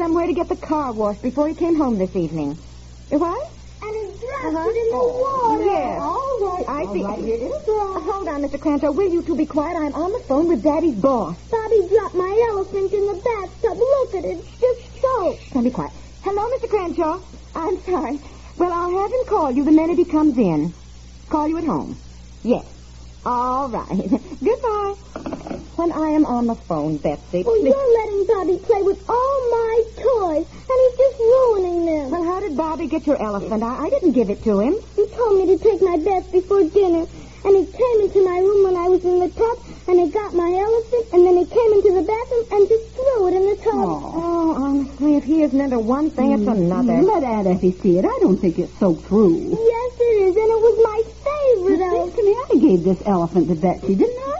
Somewhere to get the car washed before he came home this evening. Uh, What? And his dress Uh-huh. was in the water. Yes. All right. I all see. right, it is, Rob. Hold on, Mr. Cranshaw. Will you two be quiet? I'm on the phone with Daddy's boss. Bobby dropped my elephant in the bathtub. Look at it. It's just soaked. Now be quiet. Hello, Mr. Cranshaw. I'm sorry. Well, I'll have him call you the minute he comes in. Call you at home. Yes. All right. Goodbye. When I am on the phone, Betsy. Well, you're letting Bobby play with all my toys, and he's just ruining them. Well, how did Bobby get your elephant? I, I didn't give it to him. He told me to take my bath before dinner, and he came into my room when I was in the tub, and he got my elephant, and then he came into the bathroom and just threw it in the tub. Oh, oh honestly, if he isn't into one thing, it's mm-hmm. another. Let Aunt Effie see it. I don't think it's so true. Yes, it is, and it was my favorite elephant. I gave this elephant to Betsy, didn't I?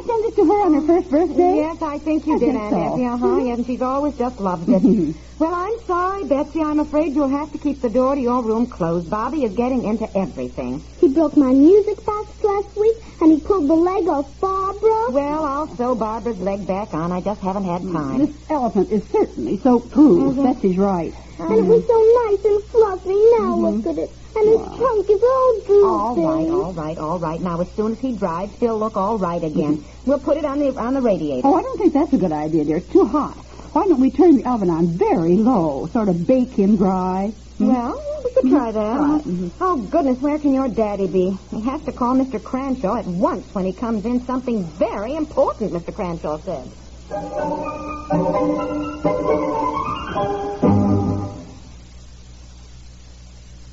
I send it to her on her first birthday? Yes, I think you I did, Aunt so. Effie. Uh-huh. Yes, and she's always just loved it. well, I'm sorry, Betsy. I'm afraid you'll have to keep the door to your room closed. Bobby is getting into everything. He broke my music box last week, and he pulled the leg off Barbara. Well, I'll sew Barbara's leg back on. I just haven't had time. This elephant is certainly so true. Mm-hmm. Betsy's right. Mm-hmm. And it was so nice and fluffy. Now look mm-hmm. at it. And his trunk is all droopy. All right, all right, all right. Now, as soon as he drives, he'll look all right again. Mm-hmm. We'll put it on the on the radiator. Oh, I don't think that's a good idea, dear. It's too hot. Why don't we turn the oven on very low, sort of bake him dry? Hmm? Well, we could try hmm? that. Right, mhm. Oh, goodness, where can your daddy be? He has to call Mr. Cranshaw at once when he comes in. Something very important, Mr. Cranshaw said.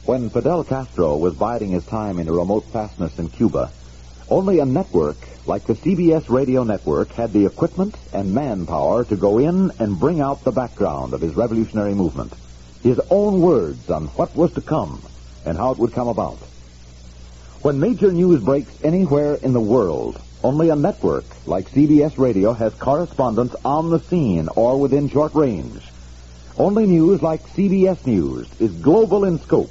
When Fidel Castro was biding his time in a remote fastness in Cuba, only a network like the CBS radio network had the equipment and manpower to go in and bring out the background of his revolutionary movement. His own words on what was to come and how it would come about. When major news breaks anywhere in the world, only a network like CBS Radio has correspondents on the scene or within short range. Only news like CBS News is global in scope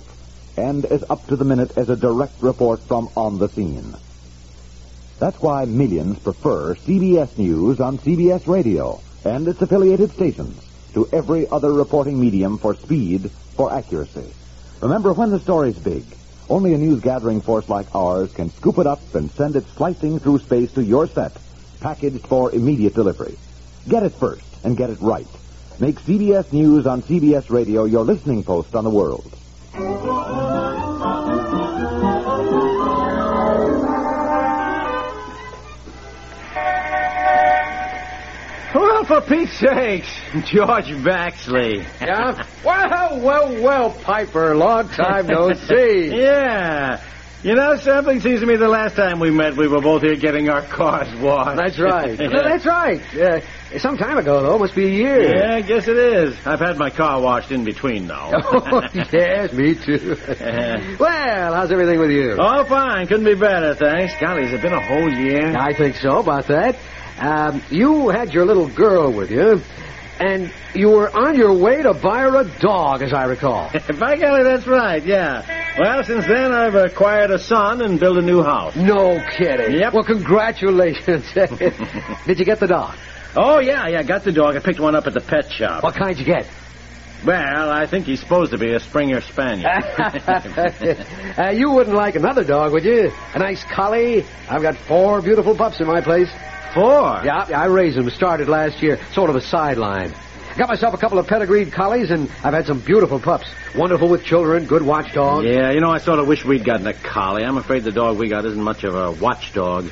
and as up to the minute as a direct report from on the scene. That's why millions prefer CBS News on CBS Radio and its affiliated stations to every other reporting medium for speed, for accuracy. Remember, when the story's big, only a news gathering force like ours can scoop it up and send it slicing through space to your set, packaged for immediate delivery. Get it first and get it right. Make CBS News on CBS Radio your listening post on the world. For Pete's sakes, George Baxley. Yeah? Well, well, well, Piper. Long time no see. yeah. You know, something seems to me the last time we met, we were both here getting our cars washed. That's right. No, That's right. Uh, some time ago, though. Must be a year. Yeah, I guess it is. I've had my car washed in between, though. Oh, yes, me too. well, how's everything with you? Oh, fine. Couldn't be better, thanks. Golly, has it been a whole year? I think so, about that. Um, you had your little girl with you, and you were on your way to buy her a dog, as I recall. By golly, that's right, yeah. Well, since then, I've acquired a son and built a new house. No kidding. Yep. Well, congratulations. Did you get the dog? Oh, yeah, yeah, got the dog. I picked one up at the pet shop. What kind you get? Well, I think he's supposed to be a Springer Spaniel. uh, you wouldn't like another dog, would you? A nice collie. I've got four beautiful pups in my place. Four? Yeah, I raised them. Started last year, sort of a sideline. Got myself a couple of pedigreed collies, and I've had some beautiful pups. Wonderful with children, good watchdogs. Yeah, you know, I sort of wish we'd gotten a collie. I'm afraid the dog we got isn't much of a watchdog.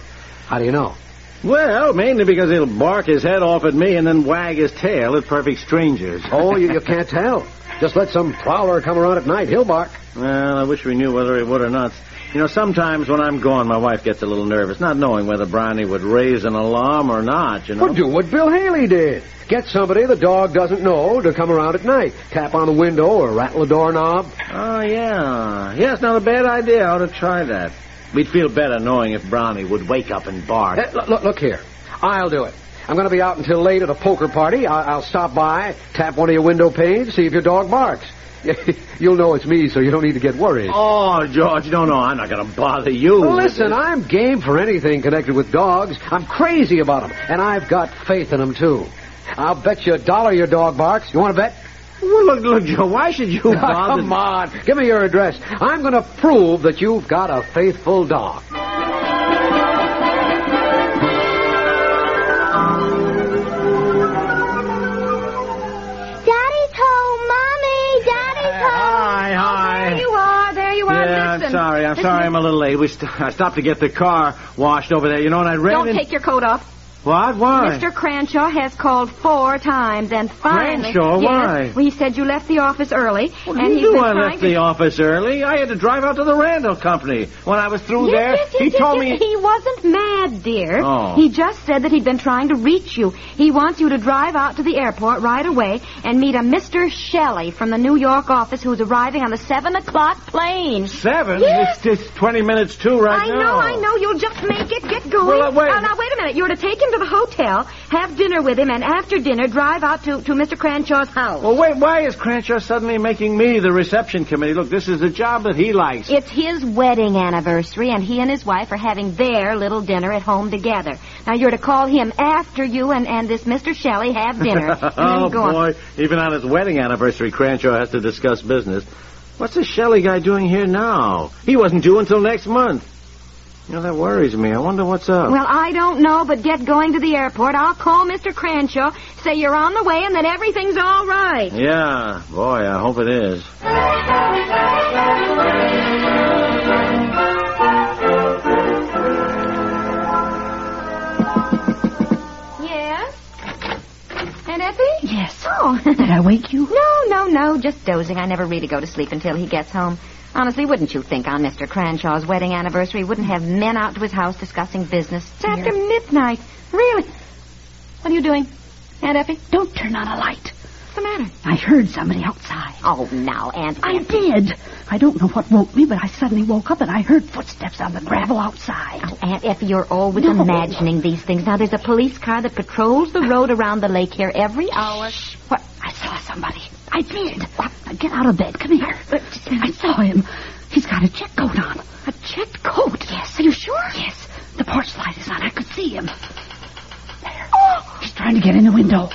How do you know? Well, mainly because he'll bark his head off at me and then wag his tail at perfect strangers. Oh, you, you can't tell. Just let some prowler come around at night. He'll bark. Well, I wish we knew whether he would or not. You know, sometimes when I'm gone, my wife gets a little nervous, not knowing whether Brownie would raise an alarm or not, you know. Well, do what Bill Haley did. Get somebody the dog doesn't know to come around at night. Tap on the window or rattle a doorknob. Oh, yeah. Yeah, it's not a bad idea. I ought to try that. We'd feel better knowing if Brownie would wake up and bark. Eh, look, look, look here. I'll do it. I'm going to be out until late at a poker party. I- I'll stop by, tap one of your window panes, see if your dog barks. You'll know it's me, so you don't need to get worried. Oh, George, no, no, I'm not going to bother you. Well, listen, I'm game for anything connected with dogs. I'm crazy about them, and I've got faith in them, too. I'll bet you a dollar your dog barks. You want to bet? Well, look, look, Joe, why should you bother? Come on, give me your address. I'm going to prove that you've got a faithful dog. I'm sorry I'm a little late. We st- I stopped to get the car washed over there. You know, and I ran Don't in... take your coat off. What? Why? Mr. Cranshaw has called four times, and finally, Cranshaw? yes, Why? Well, he said you left the office early, Well, and you knew I left to... the office early. I had to drive out to the Randall Company. When I was through Yes, there, yes, yes, he told me... He wasn't mad, dear. Oh. He just said that he'd been trying to reach you. He wants you to drive out to the airport right away and meet a Mr. Shelley from the New York office who's arriving on the 7 o'clock plane. Seven? Yes. It's, it's 20 minutes too right I now. I know, I know. You'll just make it. Get going. Well, uh, wait- Now, now, wait a minute. You're to take him to the hotel, have dinner with him, and after dinner, drive out to, to Mr. Cranshaw's house. Well, wait, why is Cranshaw suddenly making me the reception committee? Look, this is a job that he likes. It's his wedding anniversary, and he and his wife are having their little dinner at home together. Now, you're to call him after you and, and this Mr. Shelley have dinner. Oh, go on. boy. Even on his wedding anniversary, Cranshaw has to discuss business. What's this Shelley guy doing here now? He wasn't due until next month. You know, that worries me. I wonder what's up. Well, I don't know, but get going to the airport. I'll call Mr. Cranshaw, say you're on the way, and that everything's all right. yeah, boy, I hope it is. Yes. Oh. Did I wake you? No, no, no, just dozing. I never really go to sleep until he gets home. Honestly, wouldn't you think on Mr. Cranshaw's wedding anniversary he wouldn't have men out to his house discussing business? It's after midnight. Really? What are you doing, Aunt Effie? Don't turn on a light. What's the matter? I heard somebody outside. Oh, now, Aunt I did. I don't know what woke me, but I suddenly woke up and I heard footsteps on the gravel outside. Oh, Aunt Effie, you're always No. imagining these things. Now, there's a police car that patrols the road around the lake here every hour. Shh. What? I saw somebody. I did. Now get out of bed. Come here. I saw him. He's got a check coat on. A checked coat? Yes. Are you sure? Yes. The porch light is on. I could see him. There. Oh, he's trying to get in the window.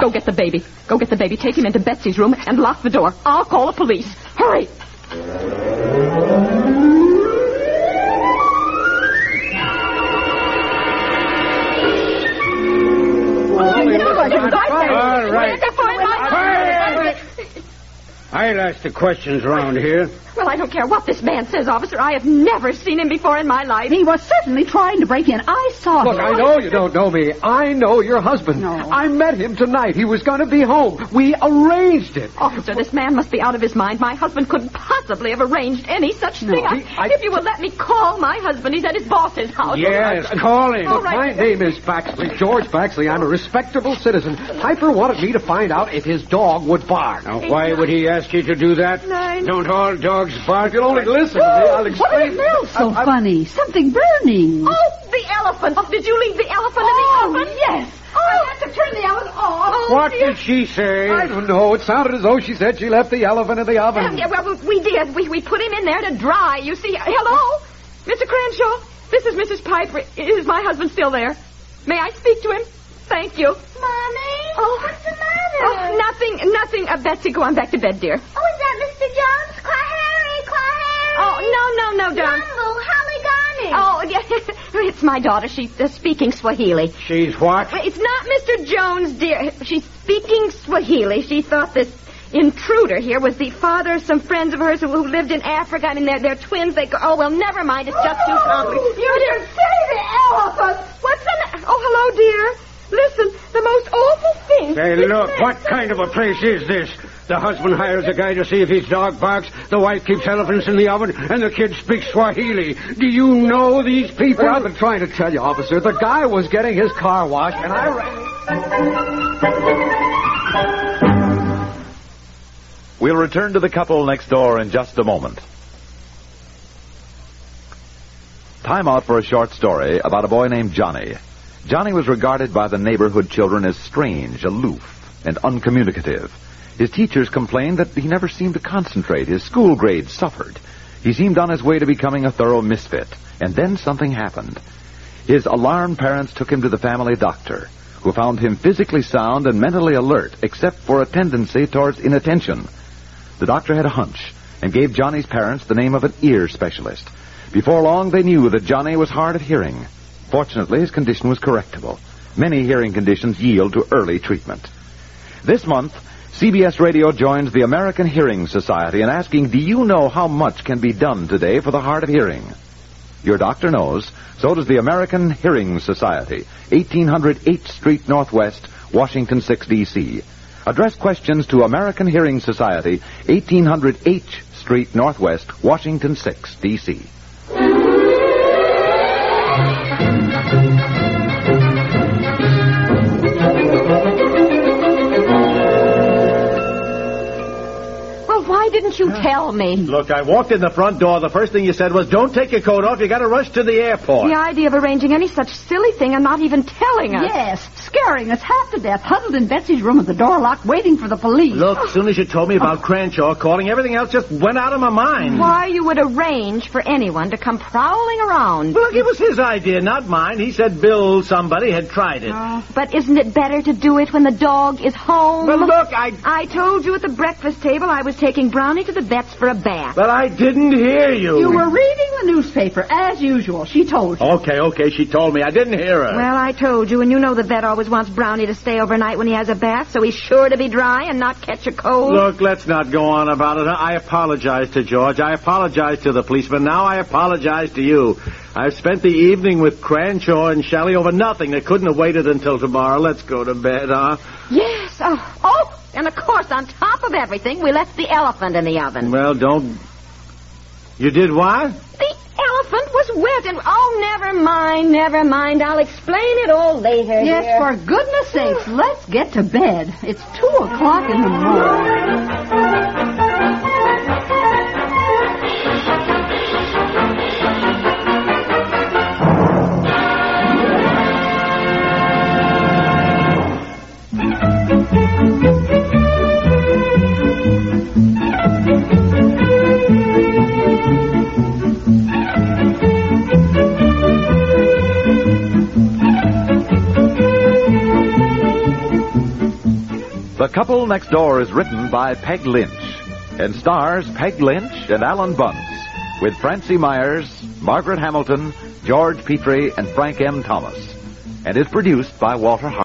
Go get the baby. Go get the baby. Take him into Betsy's room and lock the door. I'll call the police. Hurry! I'll ask the questions around here. Well, I don't care what this man says, officer. I have never seen him before in my life. He was certainly trying to break in. I saw Look, him. Look, I know you don't know me. I know your husband. No. I met him tonight. He was going to be home. We arranged it. Officer, this man must be out of his mind. My husband couldn't possibly have arranged any such No, thing. He- I- If you will let me call my husband, he's at his boss's house. Yes, call him. All right. My name is Baxley, George Baxley. I'm a respectable citizen. Piper wanted me to find out if his dog would bark. Now, why would he ask you to do that? Nine. Don't all dogs bark? You'll only listen to. I'll What explain. does it smell so I- I- funny? Something burning. Oh, the elephant. Oh, did you leave the elephant in the oh, oven? yes. Oh, I had to turn the oven off. Oh, What dear. did she say? I don't know. It sounded as though she said she left the elephant in the oven. Yeah, well, we did. We, we put him in there to dry. You see. Hello? Mr. Cranshaw? This is Mrs. Piper. Is my husband still there? May I speak to him? Thank you. Mommy? Oh. What's the matter? Oh, nothing, nothing. Uh, Betsy, go on back to bed, dear. Oh, is that Mr. Jones? Clary, Clary. Oh, no, no, no, don't. Jumbo, Haligani. Oh, yeah. it's my daughter. She's uh, speaking Swahili. She's what? It's not Mr. Jones, dear. She's speaking Swahili. She thought this intruder here was the father of some friends of hers who, who lived in Africa. I mean, they're, they're twins. They go, oh, well, never mind. It's just too complicated. You didn't say the elephant. What's the ma- Oh, hello, dear. Listen, the most awful thing. Say, look, man- what kind of a place is this? The husband hires a guy to see if his dog barks, the wife keeps elephants in the oven, and the kid speaks Swahili. Do you know these people? I've been trying to tell you, officer. The guy was getting his car washed, and I ran. We'll return to the couple next door in just a moment. Time out for a short story about a boy named Johnny. Johnny was regarded by the neighborhood children as strange, aloof, and uncommunicative. His teachers complained that he never seemed to concentrate. His school grades suffered. He seemed on his way to becoming a thorough misfit. And then something happened. His alarmed parents took him to the family doctor, who found him physically sound and mentally alert, except for a tendency towards inattention. The doctor had a hunch and gave Johnny's parents the name of an ear specialist. Before long, they knew that Johnny was hard of hearing. Fortunately, his condition was correctable. Many hearing conditions yield to early treatment. This month, CBS Radio joins the American Hearing Society in asking, do you know how much can be done today for the hard of hearing? Your doctor knows. So does the American Hearing Society, 1800 8th Street Northwest, Washington 6, D.C. Address questions to American Hearing Society, 1800 H Street Northwest, Washington 6, D.C. didn't you tell me? Look, I walked in the front door. The first thing you said was, don't take your coat off. You got to rush to the airport. The idea of arranging any such silly thing and not even telling us. Yes, scaring us half to death, huddled in Betsy's room with the door locked, waiting for the police. Look, as soon as you told me about oh. Cranshaw calling, everything else just went out of my mind. Why you would arrange for anyone to come prowling around. Look, it was his idea, not mine. He said Bill somebody had tried it. Oh, but isn't it better to do it when the dog is home? Well, look, I... I told you at the breakfast table I was taking Brownie to the vet's for a bath. But I didn't hear you. You were reading the newspaper, as usual. She told you. Okay, okay, she told me. I didn't hear her. Well, I told you, and you know the vet always wants Brownie to stay overnight when he has a bath, so he's sure to be dry and not catch a cold. Look, let's not go on about it. I apologize to George. I apologize to the policeman. Now I apologize to you. I've spent the evening with Cranshaw and Shelley over nothing. They couldn't have waited until tomorrow. Let's go to bed, huh? Yes. Uh, oh, oh, and of course, on top of everything, we left the elephant in the oven. Well, don't. You did what? The elephant was wet, and oh, never mind, never mind. I'll explain it all later. Yes, dear. for goodness sakes, let's get to bed. It's two o'clock in the morning. Couple Next Door is written by Peg Lynch and stars Peg Lynch and Alan Bunce with Francie Myers, Margaret Hamilton, George Petrie, and Frank M. Thomas and is produced by Walter Hart.